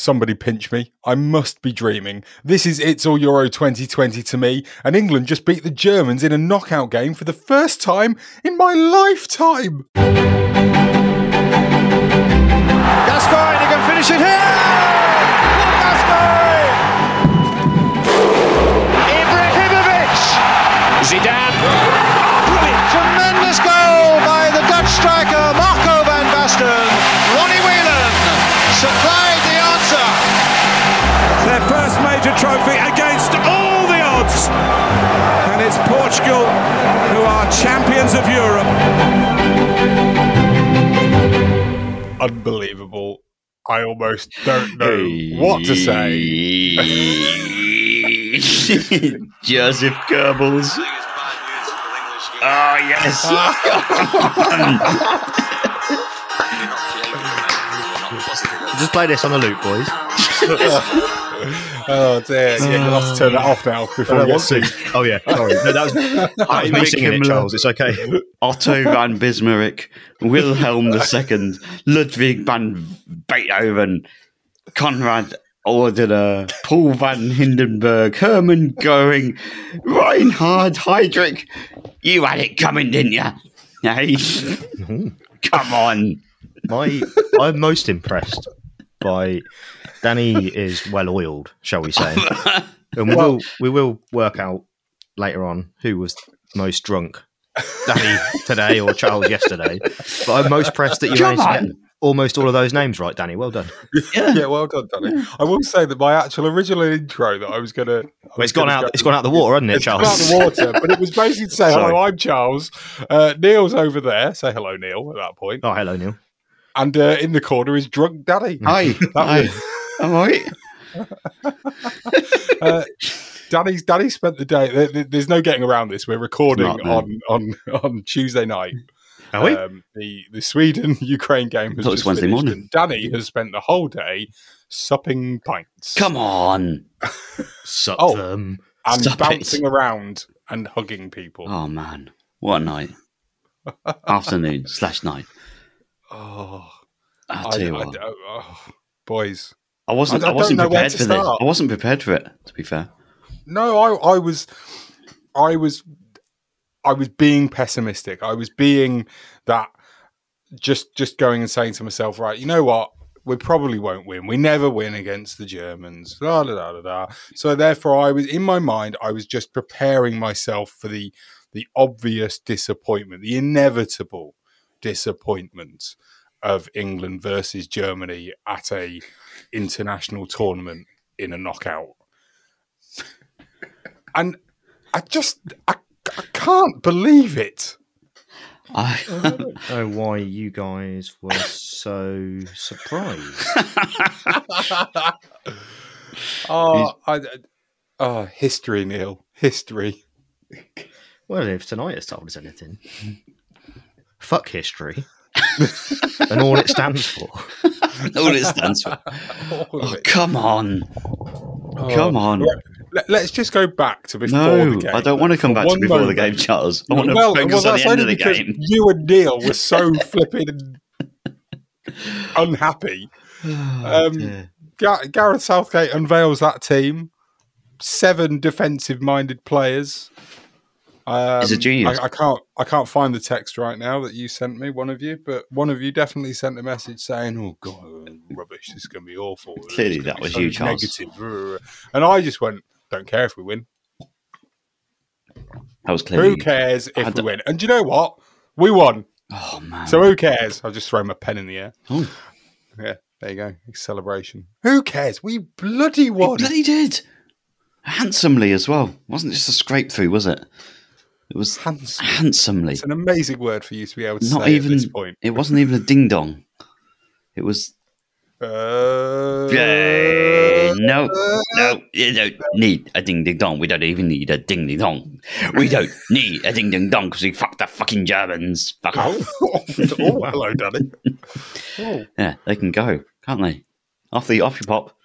Somebody pinch me. I must be dreaming. This is It's All Euro 2020 to me, and England just beat the Germans in a knockout game for the first time in my lifetime. Gascoigne, can finish it here! Unbelievable. I almost don't know what to say. Joseph Goebbels. Oh, yes. Just play this on the loop, boys. oh dear. Yeah, you'll have to turn that off now before I we want get to. sued. Oh yeah, sorry. No, that was, that was me singing it, Charles. It's okay. Otto von Bismarck, Wilhelm II, Ludwig van Beethoven, Konrad Adenauer, Paul von Hindenburg, Hermann Goering, Reinhard Heydrich. You had it coming, didn't you? Hey, mm-hmm. come on. My, I'm most impressed by Danny is well oiled, shall we say? And we will we will work out later on who was most drunk, Danny today or Charles yesterday. But I'm most pressed that you Come managed to get almost all of those names right, Danny. Well done. Yeah, well done, Danny. I will say that my actual original intro that I was gonna Well, it's gone out. It's gone out the water, hasn't it, It's gone Charles? out the water, but it was basically to say, Sorry. hello, I'm Charles. Uh, Neil's over there. Say hello, Neil, at that point. Oh, hello, Neil. And uh, in the corner is drunk Daddy. Hi. Hi. was- All right. Uh, Danny's Danny spent the day. there- there- there's no getting around this. We're recording Not, on, on on Tuesday night. Are we? Um, the the Sweden Ukraine game has thought it was just Wednesday finished, morning. Danny has spent the whole day supping pints. Come on. Suck Oh. them. and Stop it. bouncing around and hugging people. Oh, man. What a night. Afternoon slash night. Oh, I'll tell you I- I what. don't- oh, oh, boys. I wasn't. I I, wasn't prepared for this. start. I wasn't prepared for it. To be fair, No, I, I was, I was, I was being pessimistic. I was being that, just just going and saying to myself, right, you know what, we probably won't win. We never win against the Germans. Da, da, da, da, da. So therefore, I was in my mind, I was just preparing myself for the the obvious disappointment, the inevitable disappointment of England versus Germany at a international tournament in a knockout and I just I, I can't believe it. I. I don't know why you guys were so surprised. oh, I, oh, history, Neil, history. Well, if tonight has told us anything, fuck history and all it stands for. all it stands for. Oh, it. come on, come on. Right, Let, us just go back to before No, the game. I don't want to come back to one before the game, Charles. I want to well, focus well, on the end of the game. You and Neil were so flipping unhappy. Oh, Um, dear. Gareth Southgate unveils that team. Seven defensive-minded players. Um, He's a genius. I, I can't. I can't find the text right now that you sent me. One of you, but one of you definitely sent a message saying, "Oh God, rubbish! This is going to be awful." Clearly that was so you, Charles. Negative. And I just went, "Don't care if we win. That was clearly. Who cares if we win?" And do you know what? We won. Oh man. So who cares? I'll just throw my pen in the air. Oh. Yeah, there you go. Celebration. Who cares? We bloody won. bloody did handsomely as well. wasn't just a scrape through, was it? It was Handsome. handsomely. It's an amazing word for you to be able to Not say even. at this point. It wasn't even a ding dong. It was. Uh. No, no, you don't need a ding ding dong. We don't even need a ding ding dong. We don't need a ding ding dong because we fucked the fucking Germans. Fuck off. oh, oh, hello, Danny. Oh, Yeah, they can go, can't they? Off the off you pop.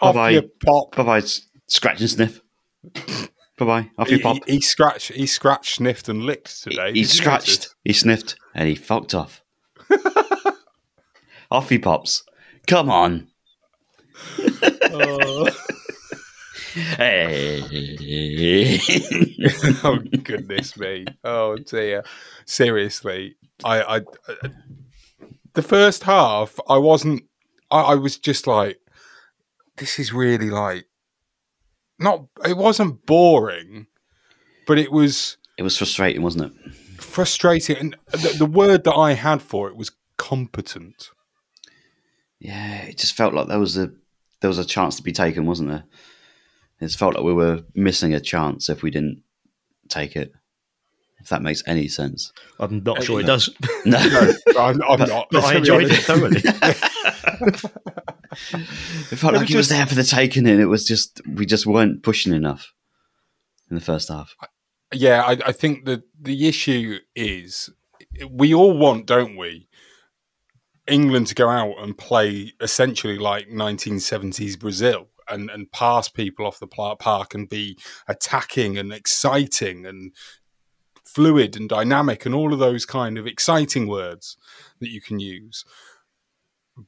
off Bye-bye. pop. Bye bye. Scratch and sniff. Bye bye. Off He, you pop. he, he scratched, he scratched, sniffed, and licked today. he you scratched, he sniffed, and he fucked off. off he pops. Come on. oh. Hey. oh goodness me! Oh dear. Seriously, I, I, I the first half, I wasn't. I, I was just like, this is really like, not. It wasn't boring, but it was it was frustrating, wasn't it? frustrating. And the, the word that I had for it was competent. Yeah, it just felt like there was a there was a chance to be taken, wasn't there? It felt like we were missing a chance if we didn't take it. If that makes any sense. I'm not sure it does. No, I'm, I'm not. But I enjoyed it thoroughly. it felt like it was there for the taking, and it was just we just weren't pushing enough in the first half. Yeah, I, I think that the issue is we all want, don't we, England to go out and play essentially like 1970s Brazil and, and pass people off the park and be attacking and exciting and fluid and dynamic and all of those kind of exciting words that you can use.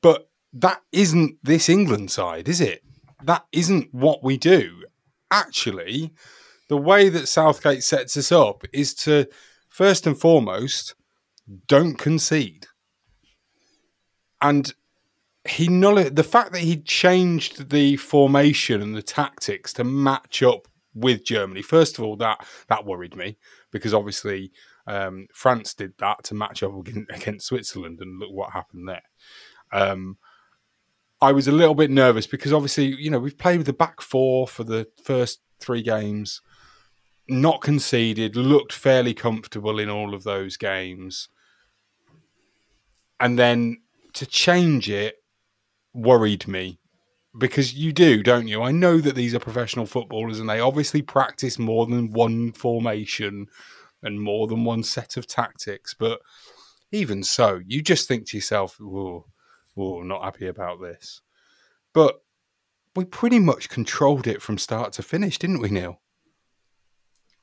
But that isn't this England side, is it? That isn't what we do. Actually, the way that Southgate sets us up is to first and foremost don't concede. And he null the fact that he changed the formation and the tactics to match up with Germany. First of all, that that worried me because obviously um, France did that to match up against Switzerland, and look what happened there. Um, I was a little bit nervous because obviously, you know, we've played with the back four for the first three games, not conceded, looked fairly comfortable in all of those games. And then to change it worried me because you do, don't you? I know that these are professional footballers and they obviously practice more than one formation and more than one set of tactics, but even so, you just think to yourself, "Whoa, whoa, not happy about this." But we pretty much controlled it from start to finish, didn't we, Neil?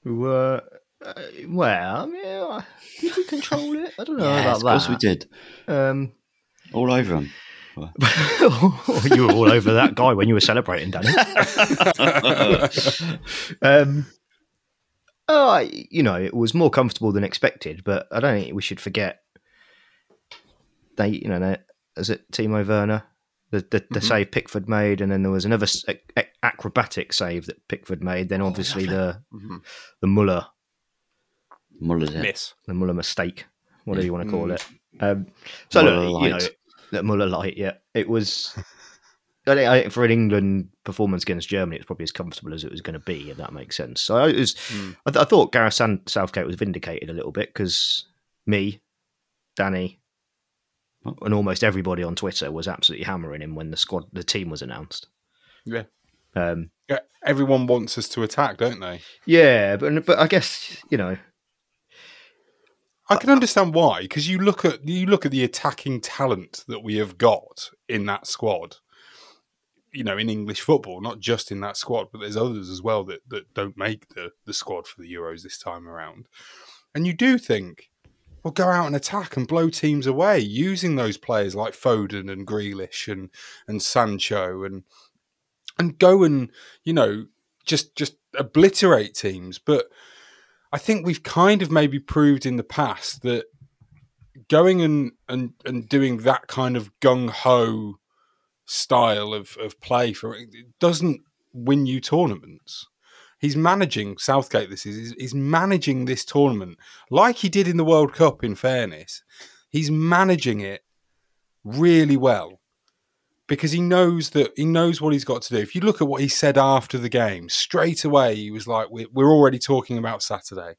We were, uh, well, I mean, uh, did we control it? I don't know Yeah, about that. of course we did. Um, All over them. you were all over that guy when you were celebrating, Danny. um, oh, I- you know, it was more comfortable than expected, but I don't think we should forget they, you know, they, is it Timo Werner? The, the, the Mhm. save Pickford made, and then there was another ac- ac- acrobatic save that Pickford made. Then obviously the Mhm. the Muller Muller's it. Miss. the Muller mistake, whatever you want to call Mm. it. Um, so Muller look, you know, light. that Muller light, yeah, it was. I think, I think for an England performance against Germany, it's probably as comfortable as it was going to be, if that makes sense. So I was, Mm. I, th- I thought Gareth San- Southgate was vindicated a little bit because me, Danny, and almost everybody on Twitter was absolutely hammering him when the squad, the team was announced. Yeah. Um, Yeah, everyone wants us to attack, don't they? yeah, but but I guess you know, I can understand why because you look at you look at the attacking talent that we have got in that squad. You know, in English football, not just in that squad, but there's others as well that, that don't make the, the squad for the Euros this time around. And you do think, go out and attack and blow teams away using those players like Foden and Grealish and and Sancho and and go and you know just just obliterate teams. But I think we've kind of maybe proved in the past that going and and, and doing that kind of gung ho style of, of play for it doesn't win you tournaments. He's managing Southgate. This is he's- managing this tournament like he did in the World Cup. In fairness, he's managing it really well because he knows that he knows what he's got to do. If you look at what he said after the game, straight away he was like, "We're, we're already talking about Saturday."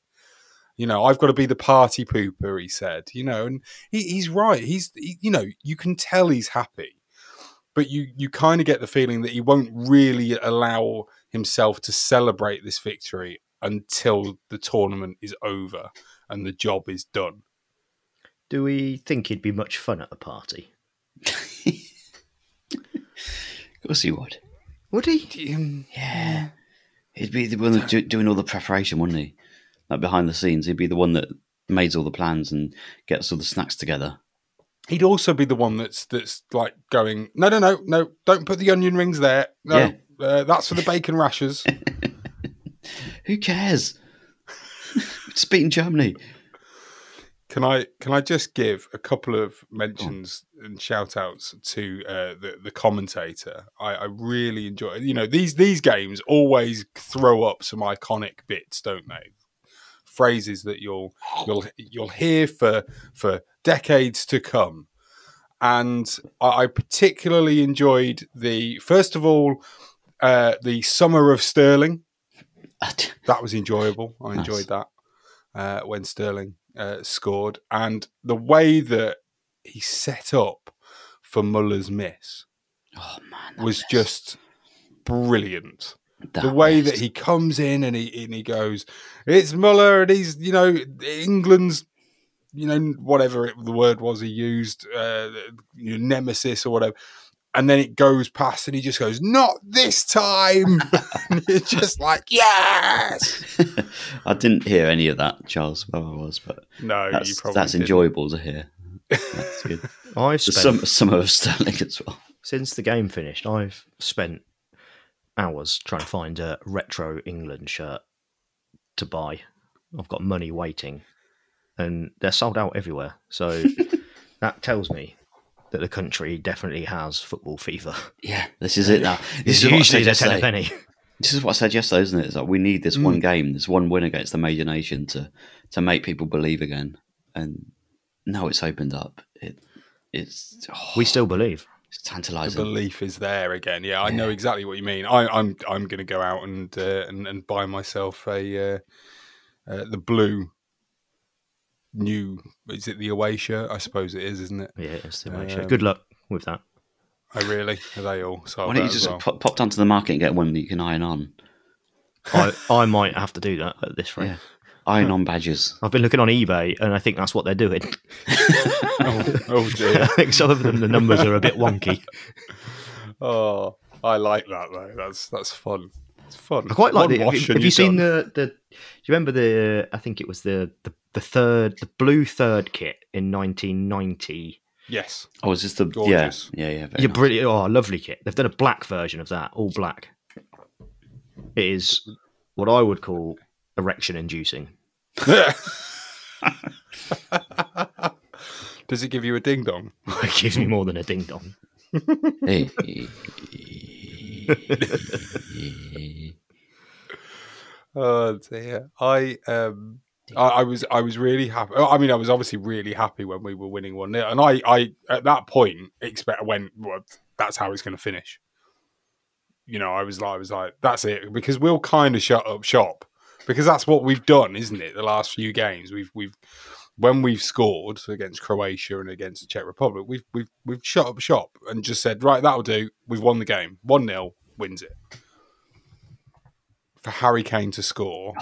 You know, I've got to be the party pooper. He said, you know, and he, he's right. He's, he, you know, you can tell he's happy, but you you kind of get the feeling that he won't really allow himself to celebrate this victory until the tournament is over and the job is done. do we think he'd be much fun at the party? Of course he would. Would he? Um, Yeah. He'd be the one that do, doing all the preparation, wouldn't he? Like behind the scenes, he'd be the one that made all the plans and gets all the snacks together. He'd also be the one that's that's like going, no, no, no, no, don't put the onion rings there. No, Yeah. Uh, that's for the bacon rashers. Who cares? it's beating Germany. Can I can I just give a couple of mentions and shout outs to uh, the the commentator? I, I really enjoy. You know these these games always throw up some iconic bits, don't they? Phrases that you'll you'll you'll hear for for decades to come. And I, I particularly enjoyed the first of all uh, the summer of Sterling. That was enjoyable. I Nice. enjoyed that uh, when Sterling uh, scored, and the way that he set up for Muller's miss Oh man, was miss. just brilliant. That the way miss. that he comes in and he and he goes, "It's Muller," and he's you know England's. You know whatever it, the word was he used, uh, you know, nemesis or whatever, and then it goes past, and he just goes, "Not this time!" it's just like, "Yes!" I didn't hear any of that, Charles. Where I was, but No, you that's probably that's didn't. enjoyable to hear. That's good. I've The spent sum, summer of Sterling as well. since the game finished. I've spent hours trying to find a retro England shirt to buy. I've got money waiting, and they're sold out everywhere. So that tells me that the country definitely has football fever. Yeah, this is it now. This It's is what I usually said the ten a yesterday. penny. This is what I said yesterday, isn't it? It's like we need this Mm. one game, this one win against the major nation to to make people believe again. And now it's opened up. It it's oh, We still believe. it's tantalizing. the belief is there again. Yeah, I know exactly what you mean. I, I'm I'm going to go out and, uh, and and buy myself a uh, uh, the blue new. Is it the away shirt? I suppose it is, isn't it? Yeah, it's the away Um, Good luck with that. I really are they all? So Why don't you just pop, pop down to the market and get one that you can iron on? I, I might have to do that at this rate. Yeah. Iron on badges. I've been looking on eBay, and I think that's what they're doing. oh, oh I think some of them, the numbers are a bit wonky. Oh, I like that though. That's that's fun. It's fun. I quite like One it. Have you, have you you're seen done. the, the? Do you remember the? I think it was the the, the third, the blue third kit in 1990. Yes. Oh, is this the Gorgeous. yeah yeah yeah? You're nice. brilliant. Oh, lovely kit. They've done a black version of that, all black. It is what I would call erection inducing. Does it give you a ding dong? It gives me more than a ding dong. Hey. Oh dear. I um I, I was I was really happy. I mean, I was obviously really happy when we were winning one 0 and I I at that point expect when well, that's how it's going to finish. You know, I was like I was like that's it because we'll kind of shut up shop because that's what we've done, isn't it? The last few games we've we've when we've scored against Croatia and against the Czech Republic, we've we've we've shut up shop and just said right that'll do. We've won the game one 0 wins it. For Harry Kane to score,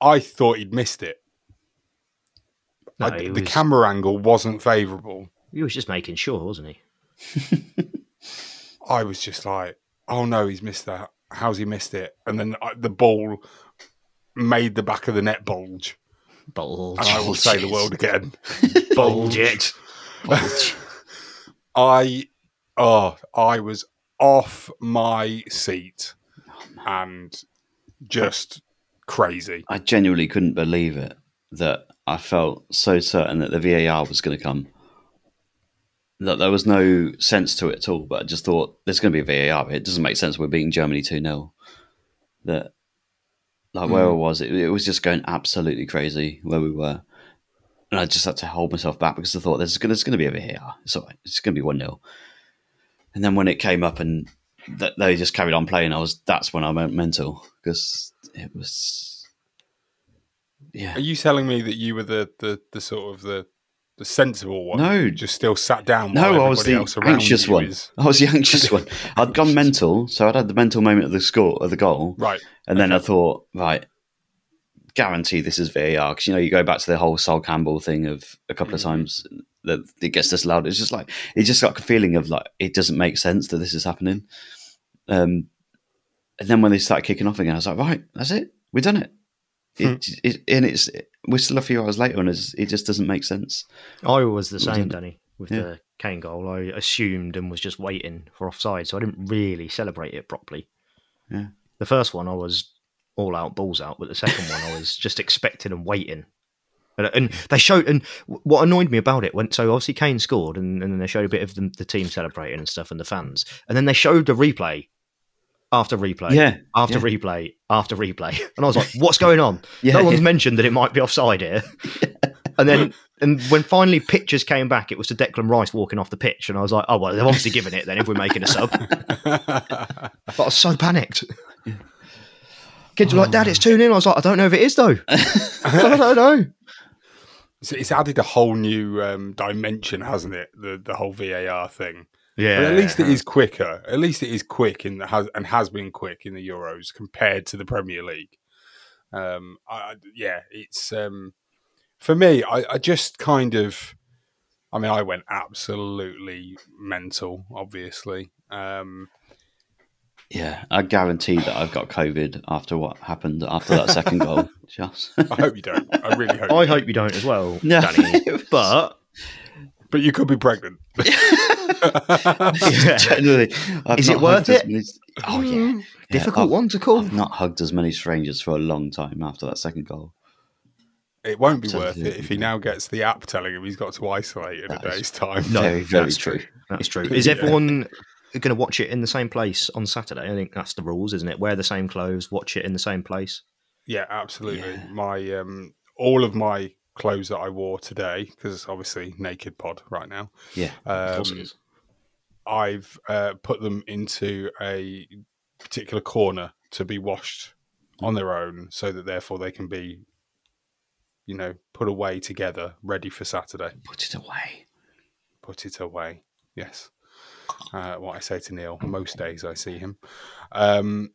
I thought he'd missed it. No, I- he the was- camera angle wasn't favourable. He was just making sure, wasn't he? I was just like, "Oh no, he's missed that. How's he missed it?" And then uh, the ball made the back of the net bulge, Bulge. and I will say the word again. Bulge it. I, oh, I was off my seat oh, and just crazy. I genuinely couldn't believe it that I felt so certain that the VAR was going to come. That there was no sense to it at all, but I just thought there's going to be a VAR. It doesn't make sense. We're beating Germany 2 0. That, like, where hmm. I was, it, it was just going absolutely crazy where we were. And I just had to hold myself back because I thought there's, there's going to be a VAR. It's all right. It's going to be 1 0. And then when it came up and th- they just carried on playing, I was that's when I went mental because it was. Yeah. Are you telling me that you were the the, the sort of the the sensible one? No. just still sat down. No, I was the anxious one. is- I was the anxious one. I'd gone mental, so I'd had the mental moment of the score of the goal, Right. and then I thought, right, guarantee this is VAR because you know you go back to the whole Sol Campbell thing of a couple of Mm-hmm. times that it gets disallowed. It's just like it just got a feeling of like it doesn't make sense that this is happening. Um, and then when they started kicking off again, I was like, right, that's it, we've done it. it, it, and it's we're still a few hours later, and it's, it just doesn't make sense. I was the same, Danny, with Yeah. the Kane goal. I assumed and was just waiting for offside, so I didn't really celebrate it properly. Yeah. The first one, I was all out, balls out, but the second one, I was just expecting and waiting. And, and they showed, and what annoyed me about it, when so obviously Kane scored, and, and then they showed a bit of the, the team celebrating and stuff, and the fans, and then they showed the replay after replay, Yeah, after yeah. replay, after replay, and I was like, "What's going on?" Yeah, no one's yeah. mentioned that it might be offside here. And then, and when finally pictures came back, it was to Declan Rice walking off the pitch, and I was like, "Oh well, they've obviously given it then if we're making a sub." but I was so panicked. Kids were like, "Dad, it's two 0 I was like, "I don't know if it is though. I don't know." It's, it's added a whole new um, dimension, hasn't it? The the whole VAR thing. Yeah, But at least it is quicker. At least it is quick in the, has and has been quick in the Euros compared to the Premier League. Um, I, I- yeah, it's um, for me. I, I just kind of, I mean, I went absolutely mental. Obviously, um, Yeah, I guarantee that I've got COVID after what happened after that second goal. Just I hope you don't. I really hope. I you hope you don't as well, No. Danny. But But you could be pregnant. generally, I've Is it worth it? many- oh yeah, hmm. Yeah, difficult I've- one to call. I've not hugged as many strangers for a long time after that second goal. It won't be So, worth it if he now gets the app telling him he's got to isolate in a day's time. No, very, very that's true. That's true. Is everyone going to watch it in the same place on Saturday? I think that's the rules, isn't it? Wear the same clothes, watch it in the same place. Yeah, absolutely. Yeah. My um, all of my clothes that I wore today, because it's obviously naked pod right now. Yeah, Of course Um. I've uh, put them into a particular corner to be washed on their own, so that therefore they can be, you know, put away together, ready for Saturday. put it away. Put it away. Yes. Uh, what I say to Neil most days I see him. Um,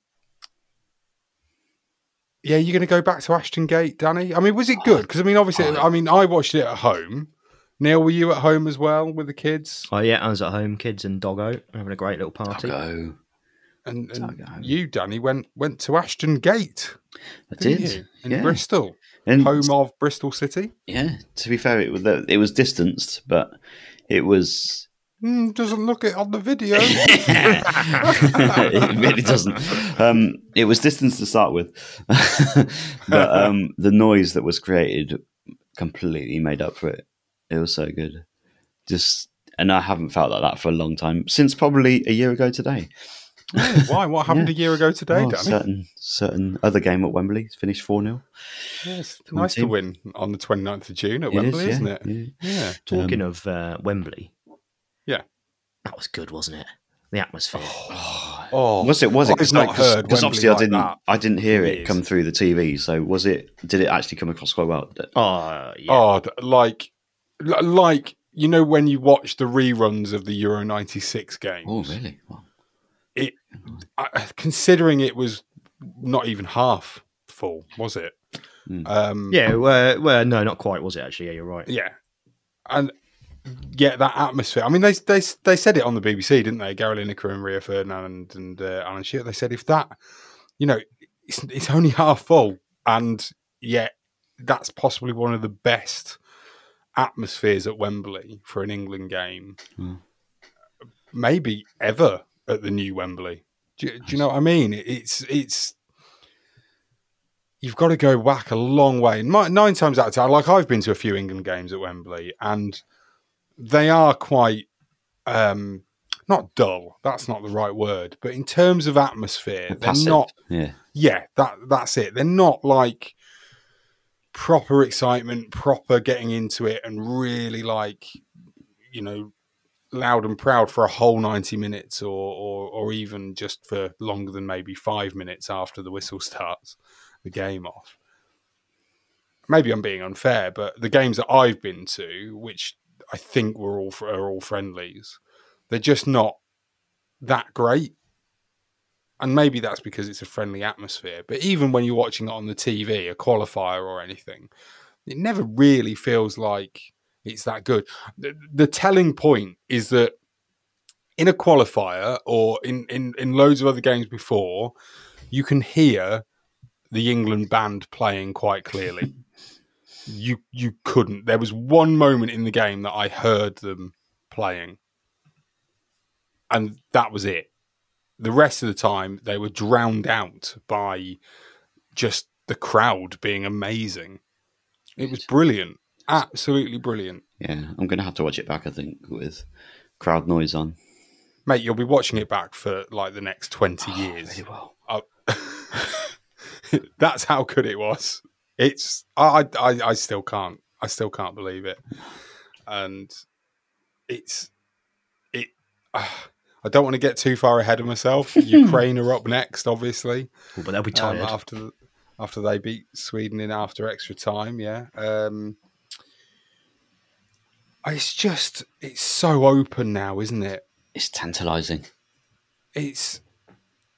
yeah, you're going to go back to Ashton Gate, Danny. I mean, was it good? Because I mean, obviously, I mean, I watched it at home. Neil, were you at home as well with the kids? Oh yeah, I was at home, kids and doggo having a great little party. Go. And, and Doggo. you, Danny, went went to Ashton Gate, I didn't did. you? In yeah. Bristol, And home of Bristol City. yeah, to be fair, it was it was distanced, but it was Mm, doesn't look it on the video. it really doesn't. Um, it was distance to start with, but um, the noise that was created completely made up for it. It was so good. Just and I haven't felt like that for a long time since probably a year ago today. Oh, Why? What happened Yeah. a year ago today, Oh, Danny? certain certain other game at Wembley finished four 0 Yes, nice to win on the 29th of June at Wembley, is, not it? Yeah. Talking Um, of uh, Wembley, Yeah. that was good, wasn't it? The atmosphere. Oh, Was it? Was it? I've not heard Because Wembley obviously I didn't. that I didn't hear for it come through the TV. So was it? Did it actually come across quite well? Oh yeah. Oh, like, like you know when you watch the reruns of the Euro '96 games. Oh, really? Wow. It, I, considering it was not even half full, was it? Mm. Um, Yeah, well, well, no, not quite, was it? Actually, yeah, you're right. yeah, and yeah, that atmosphere. I mean, they they they said it on the BBC, didn't they? Gary Lineker and Rio Ferdinand and uh, Alan Shearer. They said if that, you know, it's, it's only half full, and yet that's possibly one of the best atmospheres at Wembley for an England game, Mm. maybe ever at the new Wembley. Do, you- do you know what I mean? It's it's you've got to go back a long way. Nine times out of ten, like I've been to a few England games at Wembley, and they are quite um, not dull. That's not the right word, but in terms of atmosphere, they're not Yeah. yeah, that that's it. They're not like proper excitement, proper getting into it, and really like you know loud and proud for a whole ninety minutes, or or, or even just for longer than maybe five minutes after the whistle starts the game off. Maybe I'm being unfair, but the games that I've been to, which I think were all are all friendlies, they're just not that great and maybe that's because it's a friendly atmosphere. But even when you're watching it on the TV, a qualifier or anything, it never really feels like it's that good. The, the telling point is that in a qualifier or in, in, in loads of other games before, you can hear the England band playing quite clearly. You you couldn't. There was one moment in the game that I heard them playing, and that was it. The rest of the time, they were drowned out by just the crowd being amazing. It was brilliant, absolutely brilliant, Yeah, I'm going to have to watch it back, I think, with crowd noise on. mate. You'll be watching it back for like the next twenty oh, years. Really well. Oh. That's how good it was. It's I, I I still can't I still can't believe it, and it's it. Uh, I don't want to get too far ahead of myself. Ukraine are up next, obviously, Oh, but they'll be um, tired. after after they beat Sweden in after extra time. Yeah, um, it's just it's so open now, isn't it? It's tantalising. it's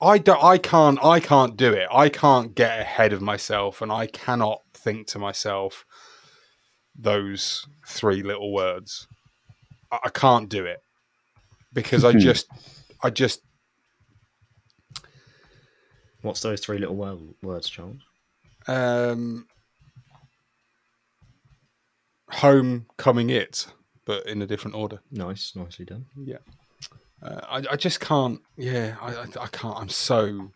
I don't I can't I can't do it. I can't get ahead of myself and I cannot think to myself those three little words. I, I can't do it. Because I just I just What's those three little wo- words, Charles? um homecoming it, but in a different order. Nice, nicely done. Yeah. Uh, I, I just can't. Yeah, I, I, I can't. I'm so.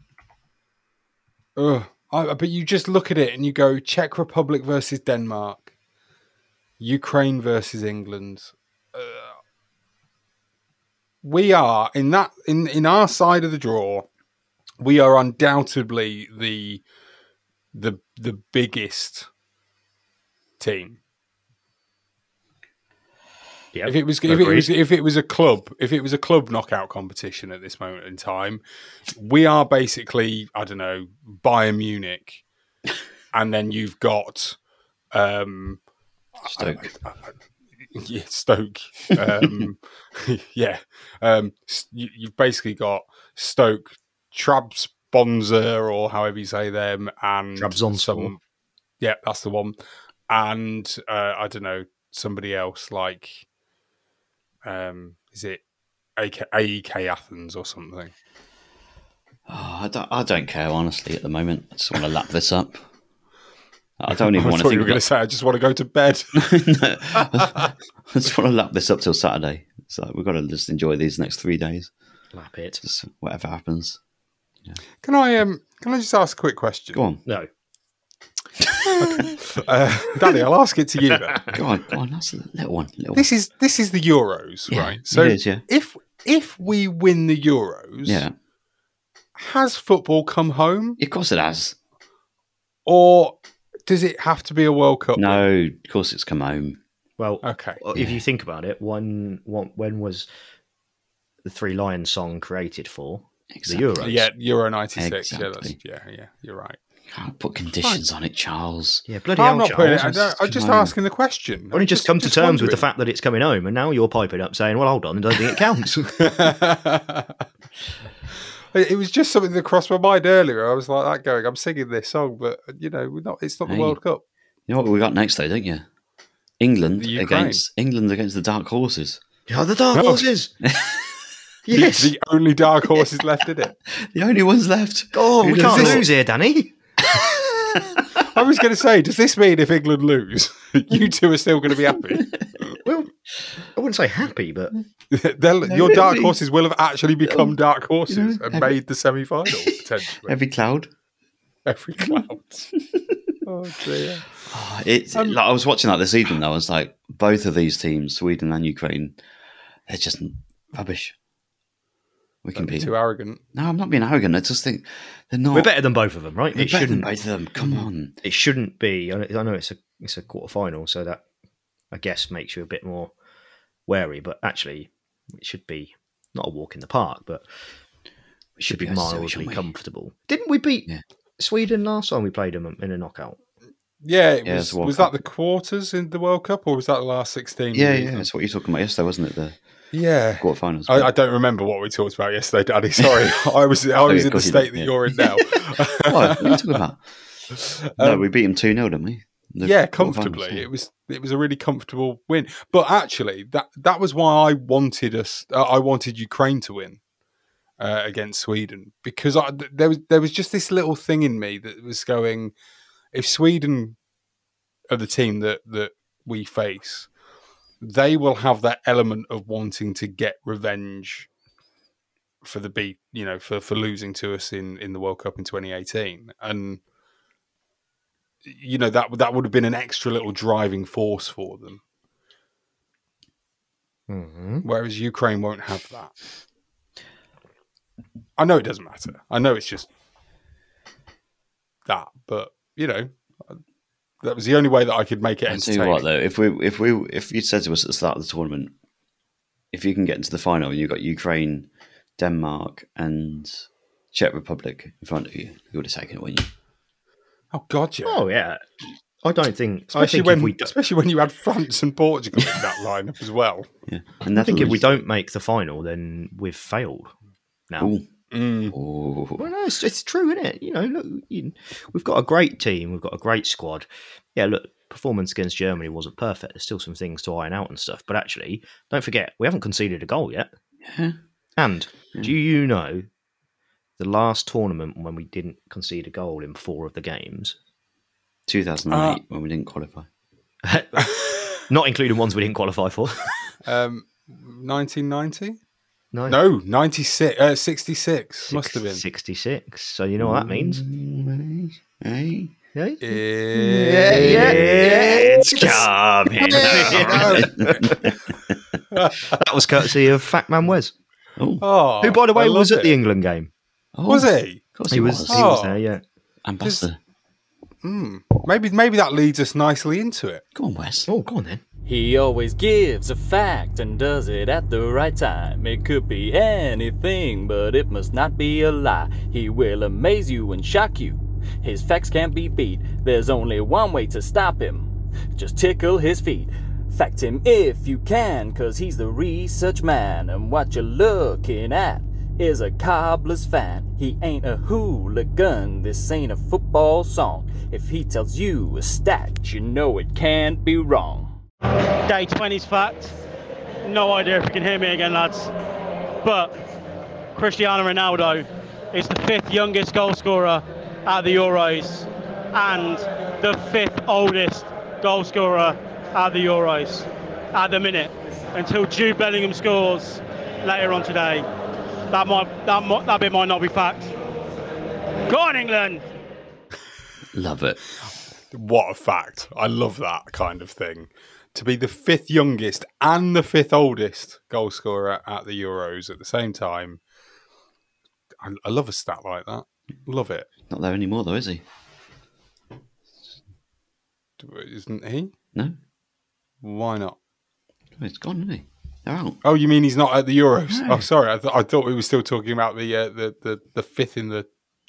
Ugh. I, but you just look at it and you go Czech Republic versus Denmark, Ukraine versus England. Uh, we are in that in in our side of the draw. We are undoubtedly the the the biggest team. Yeah, If it was if it was if it was a club if it was a club knockout competition at this moment in time, we are basically I don't know Bayern Munich, and then you've got um, Stoke. yeah, Stoke, um, yeah, um, you, you've basically got Stoke, Trabzonspor or however you say them, and Trabzonspor. some- yeah, that's the one, and uh, I don't know somebody else like, um, is it AK, AEK Athens or something? Oh, I, don't, I don't care, honestly, at the moment. I just want to lap this up. I don't even I want to think you were going to say I just want to go to bed. No, I just want to lap this up till Saturday. So we've got to just enjoy these next three days. Lap it. Just whatever happens. Can I um can I just ask a quick question? Go on. No. uh, Danny. I'll ask it to you. Then. Go on. Go on. That's a little one. Little This is this is the Euros, Yeah, right? So it is, yeah. if if we win the Euros. Yeah. has football come home, Of course it has. or does it have to be a World Cup? win? No, of course it's come home. Well, Okay. if you think about it, one, one when was the Three Lions song created for? Exactly. The Euros. Yeah, Euro '96. Yeah, that's, yeah, yeah. You're right. Can't put conditions on it, Charles. Yeah, bloody I'm hell, not putting it. I don't- I'm just come asking the question. Only I'm just, come to terms with the fact that it's coming home, and now you're piping up saying, "Well, hold on, I don't think it counts." it it was just something that crossed my mind earlier. I was like that going, I'm singing this song, but you know, we're not. It's not the World Cup. You know what we got next, though, don't you? England The against England against the Dark Horses. yeah, the dark No. horses. The- yes. The, only dark horses left in it. The only ones left. oh, Who we can't this? lose here, Danny. I was going to say, does this mean if England lose, you two are still going to be happy? Well, I wouldn't say happy, but They'll, your dark really. horses will have actually become dark horses know, and every- made the semi-final potentially. Every cloud. Every cloud. oh dear. Oh, it's Um, like I was watching that this evening. though. I was like, both of these teams, Sweden and Ukraine, they're just rubbish. We can be. Too arrogant. No, I'm not being arrogant. I just think they're not. we're better than both of them, right? We're It better than shouldn't. both of them. Come mm-hmm. on. It shouldn't be. I know it's a it's a quarter final, so that I guess makes you a bit more wary. But actually, it should be not a walk in the park, but We should be able to do it, mildly shouldn't we? comfortable. Didn't we beat Yeah. Sweden last time we played them in a knockout? Yeah, it Yeah, was. Was Cup. that the quarters in the World Cup, or was that the last sixteen? Yeah, yeah. That's what you're talking about yesterday, wasn't it? The yeah. quarterfinals. I, I don't remember what we talked about yesterday, Daddy. Sorry, I was I was in the state that yeah. you're in now. what? what are you talking about? no, Um, we beat them 2 0, didn't we? The yeah, comfortably. yeah. It was it was a really comfortable win. But actually, that that was why I wanted us. Uh, I wanted Ukraine to win, uh, against Sweden because I, there was there was just this little thing in me that was going, if Sweden are the team that that we face, they will have that element of wanting to get revenge for the beat, you know, for for losing to us in in the World Cup in 2018, and you know that that would have been an extra little driving force for them. Mhm. Whereas Ukraine won't have that. I know it doesn't matter. I know it's just that, but you know, that was the only way that I could make it I tell you what, though, if we if we if you said to us at the start of the tournament, if you can get into the final and you've got Ukraine, Denmark, and Czech Republic in front of you, you would have taken it, wouldn't you? oh God, yeah. Oh yeah. I don't think. Especially think when we, do, especially when you had France and Portugal in that lineup as well. Yeah, and I think if we don't make the final, then we've failed. Now, Ooh. Mm. Well, no, it's, it's true, isn't it? You know, look, you, we've got a great team, we've got a great squad. Yeah, look, performance against Germany wasn't perfect. There's still some things to iron out and stuff. But actually, don't forget, we haven't conceded a goal yet. Yeah. And Hmm. do you know the last tournament when we didn't concede a goal in four of the games, 2008 when we didn't qualify. not including ones we didn't qualify for? Um, 1990? No, No, 96, uh, 66 must have been. 66. So you know what that means? Hey. Yeah, Yeah, it's coming. that was courtesy of Fat Man Wes, Oh, Oh, who, by the way, I was love at the. England game. oh, Was he? Of course He was, he Oh. was there, yeah. Ambassador. Hmm. Maybe maybe that leads us nicely into it. Go on, Wes. Oh, go on then. He always gives a fact and does it at the right time. It could be anything, but it must not be a lie. He will amaze you and shock you. His facts can't be beat. There's only one way to stop him. Just tickle his feet. Fact him if you can, cause he's the research man. And what you're looking at is a cobbler's fan. He ain't a hooligan, this ain't a football song. If he tells you a stat, you know it can't be wrong. Day 20's fact. No idea if you can hear me again, lads. But Cristiano Ronaldo is the fifth youngest goal scorer at the Euros and the fifth oldest goal scorer at the Euros at the minute until Jude Bellingham scores later on today. That might that might, that bit might not be fact. Go on, England! Love it. What a fact. I love that kind of thing. To be the fifth youngest and the fifth oldest goal scorer at the Euros at the same time. I, I love a stat like that. Love it. Not there anymore, though, is he? Isn't he? No. Why not? Oh, It's gone, isn't he? They're out. Oh, you mean he's not at the Euros? No. Oh, sorry. I, th- I thought we were still talking about the, uh, the the the fifth in the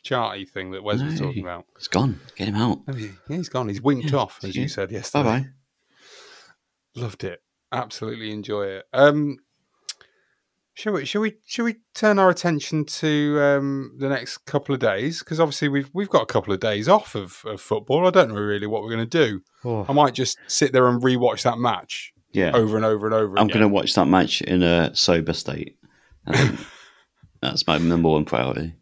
charty thing that Wes was talking about. It's gone. Get him out. Yeah, he's gone. He's winked off, as you Yeah. said yesterday. bye. Bye. Loved it. Absolutely enjoy it. Um, shall we? Shall we? Shall we turn our attention to um, the next couple of days? Because obviously we've we've got a couple of days off of, of football. I don't know really what we're going to do. Oh. I might just sit there and rewatch that match Yeah. over and over and over. I'm going to watch that match in a sober state. That's my number one priority.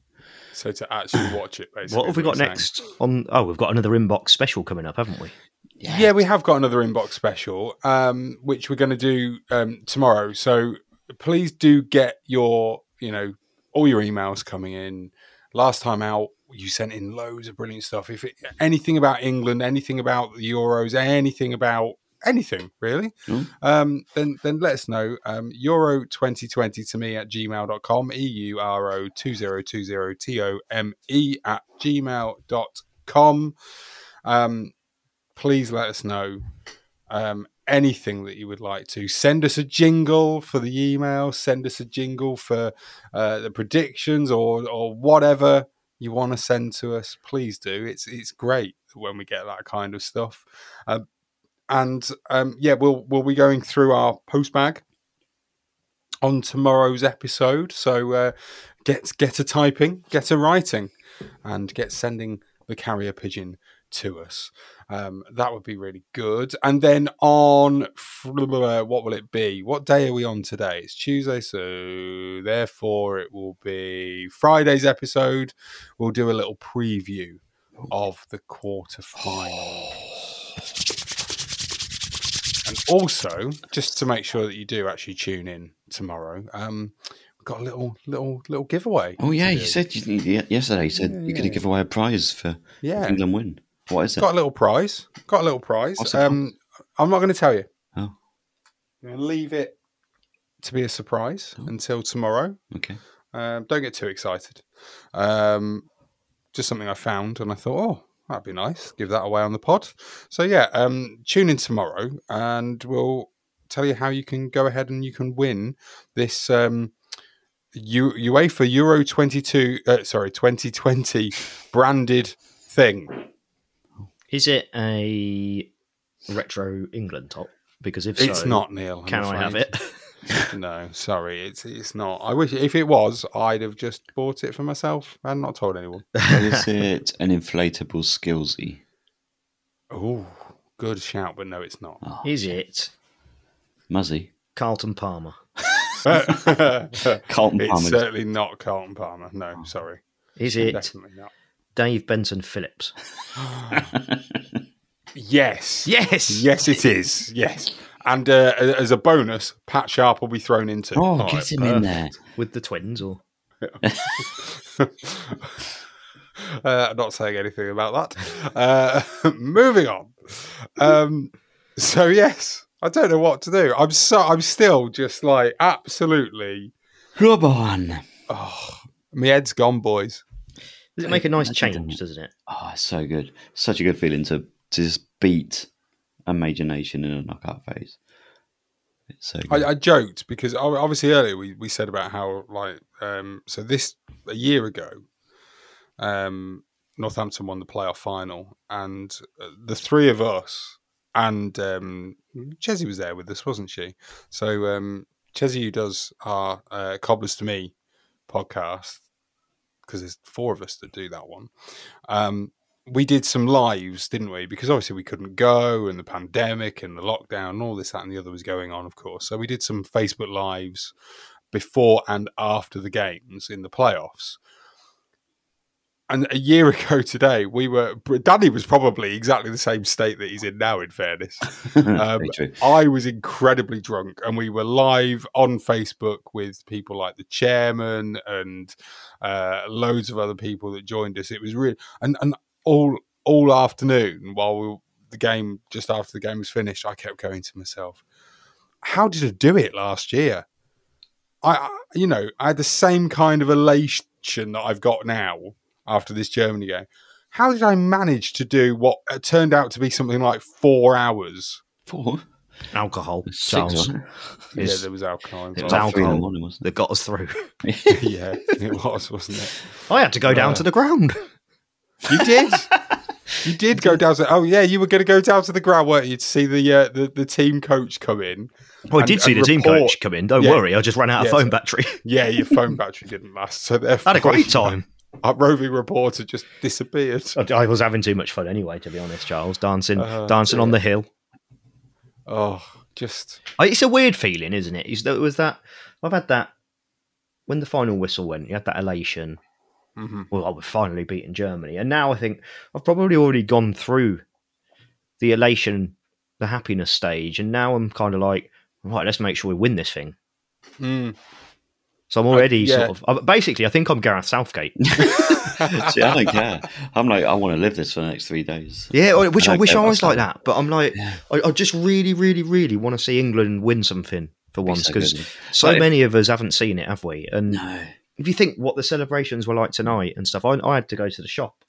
So to actually watch it, basically. What have we got next? On oh, we've got another inbox special coming up, haven't we? Yeah. we have got another inbox special, um, which we're going to do um, tomorrow. So please do get your, you know, all your emails coming in. Last time out, you sent in loads of brilliant stuff. If it, anything about England, anything about the Euros, anything about anything really, Mm. um, then then let us know. Um, Euro 2020 to me at gmail.com, E U R O 2020 T O M E at gmail.com. Um, please let us know um, anything that you would like to. Send us a jingle for the email, send us a jingle for uh, the predictions or, or whatever you want to send to us. Please do. It's, it's great when we get that kind of stuff. Uh, and um, yeah, we'll we'll be going through our post bag on tomorrow's episode. So uh, get get a typing, get a writing, and get sending the carrier pigeon to us. Um, that would be really good. And then on what will it be? What day are we on today? It's Tuesday, so therefore it will be Friday's episode. We'll do a little preview of the quarterfinals. And also, just to make sure that you do actually tune in tomorrow, um, we've got a little little little giveaway. Oh yeah, you said you, yesterday. You said you're going to give away a prize for Yeah. England win. What is it? got a little prize. Got a little prize. Um, I'm not going to tell you. Oh. I'm going to leave it to be a surprise Oh. until tomorrow. Okay. Um, don't get too excited. Um, just something I found, and I thought, oh, that'd be nice. Give that away on the pod. So yeah, um, tune in tomorrow, and we'll tell you how you can go ahead and you can win this um, U- UEFA Euro 22, uh, sorry, 2020 branded thing. Is it a retro England top? Because if It's not Neil. I'm Can I have it? no, sorry, it's it's not. I wish if it was, I'd have just bought it for myself and not told anyone. is it an inflatable skillsy? Oh, good shout, but no, it's not. Oh, Is it Muzzy? Carlton Palmer? Carlton Palmer. it's Palmer. certainly not Carlton Palmer. No, oh. sorry, Is it definitely not. Dave Benson Phillips? Yes, Yes. yes, it is. Yes, and uh, as a bonus, Pat Sharp will be thrown into. Oh, All get right, him in there. With the twins, or uh, not saying anything about that. Uh, moving on. Um, so yes, I don't know what to do. I'm so I'm still just like absolutely. Come on. Oh, my head's gone, boys. does it make a nice change? Doesn't it? Oh, it's so good. Such a good feeling to, to just beat a major nation in a knockout phase. So. I, I joked because obviously earlier we, we said about how like um, so this a year ago, um, Northampton won the playoff final, and uh, the three of us and um, Chessie was there with us, wasn't she? So um, Chessie, who does our uh, Cobblers to Me podcast, because there's four of us that do that one. Um, we did some lives, didn't we? Because obviously we couldn't go, and the pandemic and the lockdown, and all this, that, and the other was going on, of course. So we did some Facebook lives before and after the games in the playoffs. And a year ago today, we were. Danny was probably exactly the same state that he's in now. In fairness, um, I was incredibly drunk, and we were live on Facebook with people like the chairman and uh, loads of other people that joined us. It was really and and all all afternoon while we, the game just after the game was finished, I kept going to myself, "How did I do it last year?" I, I you know, I had the same kind of elation that I've got now after this Germany game. How did I manage to do what uh, turned out to be something like four hours? Four. Alcohol, Six, Charles. Yeah, there was alcohol. it was involved. About three in the alcohol. morning, wasn't that got us through. yeah, it was, wasn't it? I had to go down Uh, to the ground. You did. You did go down to. Oh yeah, you were going to go down to the ground, weren't you, to see the uh, the, the team coach come in? Well, I did see the team coach come in. Don't Yeah. worry, I just ran out of Yes. phone battery. Yeah, your phone battery didn't last, so therefore I had a great time. Our roving reporter just disappeared. I I was having too much fun anyway, to be honest, Charles. Dancing, Oh, dancing on the hill. Oh, just I- It's a weird feeling, isn't it? It was that I've had that when the final whistle went. You had that elation. Mhm. Well, I was finally beating Germany, and now I think I've probably already gone through the elation, the happiness stage, and now I'm kind of like, right, let's make sure we win this thing. Mm. So I'm already yeah. sort of basically. I think I'm Gareth Southgate. See, I don't care. I'm like, I want to live this for the next three days. Yeah, I- which I I, wish I was like that. that, but I'm like, Yeah. I, I just really, really, really want to see England win something for once because good. so many of us haven't seen it, have we? And No. If you think what the celebrations were like tonight and stuff, I, I had to go to the shop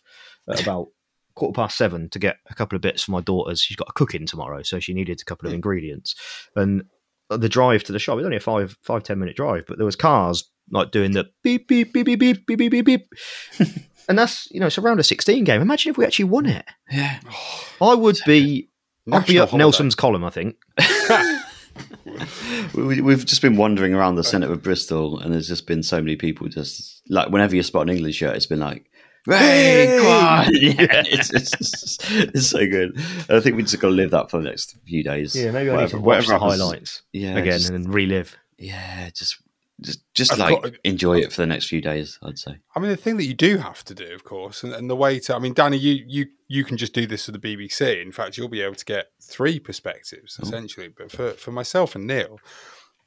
at about quarter past seven to get a couple of bits for my daughter's. She's got a cooking tomorrow, so she needed a couple of ingredients. And the drive to the shop, it was only a five, five, ten minute drive, but there was cars like doing the beep, beep, beep, beep, beep, beep, beep, beep, beep. and that's, you know, it's around a round of 16 game. Imagine if we actually won it. Yeah. I would be, I'd be up holiday. Nelson's column, I think. We, we've just been wandering around the centre of Bristol, and there's just been so many people just like whenever you spot an English shirt, it's been like come! Yeah, it's, it's, it's so good. I think we just got to live that for the next few days. Yeah, maybe I need Whatever- to watch the highlights Yeah, again just- and relive. yeah, just just just I've like got- enjoy it for the next few days. I'd say. I mean, the thing that you do have to do, of course, and, and the way to, I mean, Danny, you you you can just do this for the BBC. In fact, you'll be able to get three perspectives essentially. But for, for myself and Neil,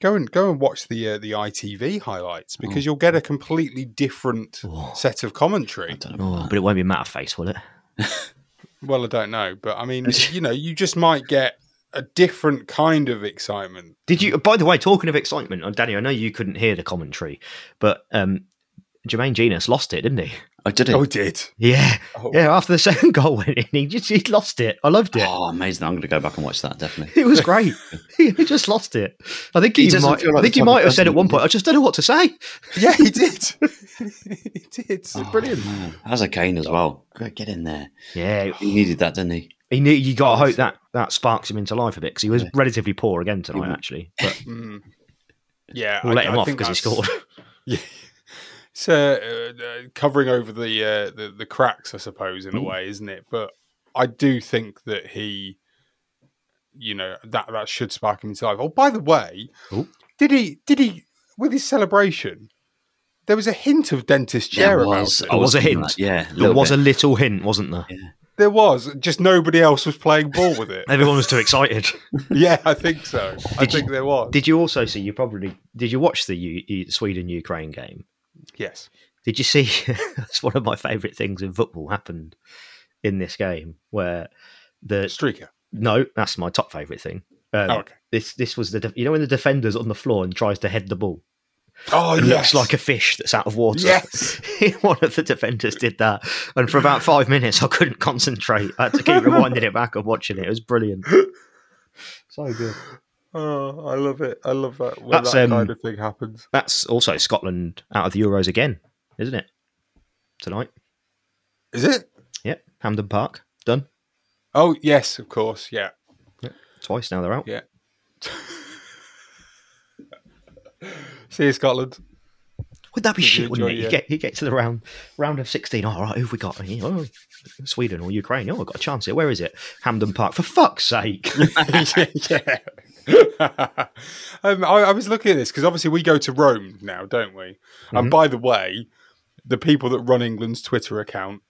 go and go and watch the uh, the ITV highlights because you'll get a completely different Oh. set of commentary. I don't know. Oh, but it won't be Matterface, will it? Well, I don't know, but I mean, you know, you just might get a different kind of excitement. Did you? By the way, talking of excitement, uh, Danny, I know you couldn't hear the commentary, but um, Jermaine Jenas lost it, didn't he? I did it. Oh, did. Yeah, Oh. yeah. After the second goal went in, he just he lost it. I loved it. Oh, amazing! I'm going to go back and watch that. Definitely. It was great. he just lost it. I think he, He might. like I think he might have said at one point, "I just don't know what to say." Yeah, he did. he did. It's brilliant. Oh, Man, how's a Kane as well? Great, Get in there. Yeah, He needed that, didn't he? He knew. You got to hope that that sparks him into life a bit because he was relatively poor again tonight, actually. But Mm. Yeah, we'll I- let him I off because he that's- scored. It's uh, uh, covering over the, uh, the the cracks, I suppose, in a way, isn't it? But I do think that he, you know, that that should spark him into life. Oh, by the way, Oh. did he did he with his celebration? There was a hint of dentist chair There about was. it. I was a hint. that, Yeah, There was a little hint, wasn't there? There was just nobody else was playing ball with it. Everyone was too excited. yeah, I think so. I Did you- think there was. Did you also see? You probably did. You watch the U- U- Sweden Ukraine game? yes. Did you see? that's one of my favourite things in football happened in this game, where the Streaker. no, that's my top favourite thing. Um, Oh, okay. This this was the you know when the defender's on the floor and tries to head the ball. Oh, yes. looks like a fish that's out of water. Yes. One of the defenders did that. And for about five minutes, I couldn't concentrate. I had to keep rewinding it back and watching it. It was brilliant. So good. Oh, I love it. I love that when That's, that um, kind of thing happens. That's also Scotland out of the Euros again, isn't it? Tonight. Is it? Yep. Hampden Park. Done. Oh, yes, of course. Yeah. Twice now they're out. Yeah. See you, Scotland. Would that be Did you shit, wouldn't it? You get, you get to the round round of 16. All right, who've we got? Oh, Sweden or Ukraine. Oh, I've got a chance here. Where is it? Hampden Park. For fuck's sake. yeah. um, I, I was looking at this because obviously we go to Rome now, don't we? And by the way, the people that run England's Twitter account,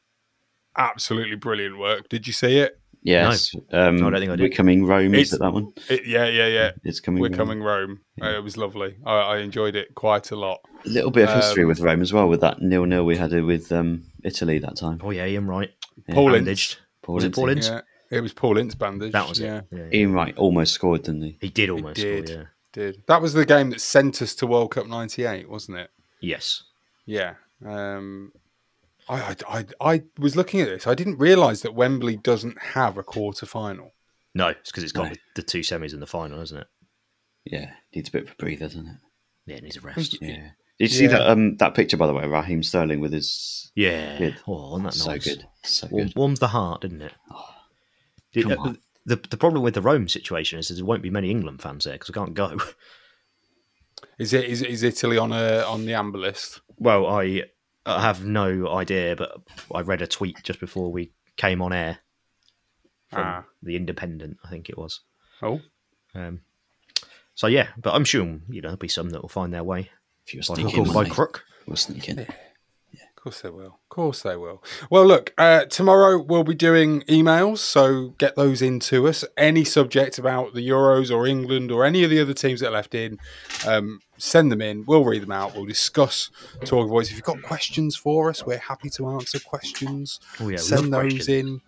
absolutely brilliant work. Did you see it? Yes. Um, No, I don't think I did. We're coming Rome. It's- Is it that one? it yeah, yeah, yeah. It's coming. We're Rome. coming Rome. Uh, it was lovely. I, I enjoyed it quite a lot. A little bit of history Um, with Rome as well, with that nil nil we had it with um, Italy that time. oh, yeah, Ian Wright. Paul Bandaged. Paul Was it Ince. Paul Ince? Yeah, it was Paul Ince bandage. That was yeah. it. Yeah, yeah. Ian Wright almost scored, didn't he? He did almost did. score, yeah. Did that was the game that sent us to World Cup '98, wasn't it? Yes. Yeah. Um, I, I, I, I was looking at this. I didn't realise that Wembley doesn't have a quarter final. No, it's because it's got No. the two semis in the final, isn't it? Yeah, needs a bit of a breather, doesn't it? Yeah, it needs a rest. Yeah. Did you see that um, that picture by the way, Raheem Sterling with his Yeah. Good. Oh, wasn't that so nice? good, so Warm, good. warms the heart, didn't it? Did- come uh, on. the, the problem with the Rome situation is there won't be many England fans there because we can't go. Is it is, is Italy on a on the amber list? Well, I, I have no idea, but I read a tweet just before we came on air from Ah. the Independent, I think it was. Oh, Um, so yeah, but I'm sure you know there'll be some that will find their way If you're by sneaking, hook or by crook. we'll sneak in. of course they will. Of course they will. Well, look, uh, tomorrow we'll be doing emails, so get those into us. Any subject about the Euros or England or any of the other teams that are left in, um, send them in. We'll read them out. We'll discuss Talking Boys. If you've got questions for us, we're happy to answer questions. Oh yeah, send those questions. in.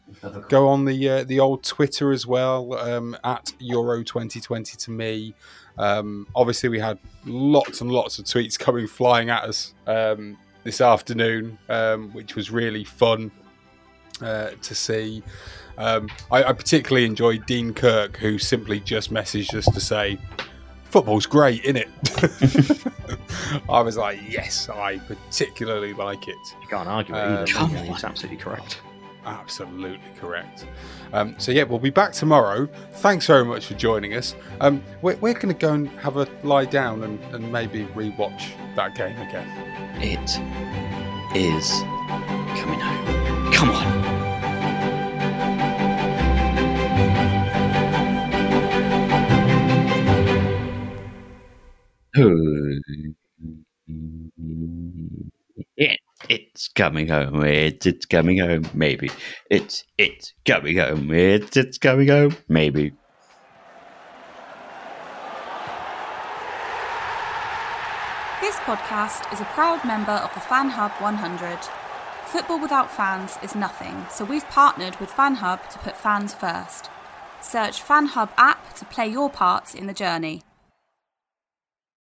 Go on the uh, the old Twitter as well um, at Euro 2020 to me. Um, obviously, we had lots and lots of tweets coming flying at us um, this afternoon, um, which was really fun uh, to see. Um, I, I particularly enjoyed Dean Kirk, who simply just messaged us to say, "Football's great, isn't it?" I was like, "Yes, I particularly like it." You can't argue it Uh, either. come can you? It's absolutely correct. Absolutely correct. Um, so yeah, we'll be back tomorrow. Thanks very much for joining us. Um, we're we're going to go and have a lie down and, and maybe rewatch that game again. It is coming home. Come on. It, it's coming home. It's it's coming home. Maybe it's it's coming home. It's it's coming home. Maybe. This podcast is a proud member of the Fan Hub 100. Football without fans is nothing, so we've partnered with Fan Hub to put fans first. Search Fan Hub app to play your part in the journey.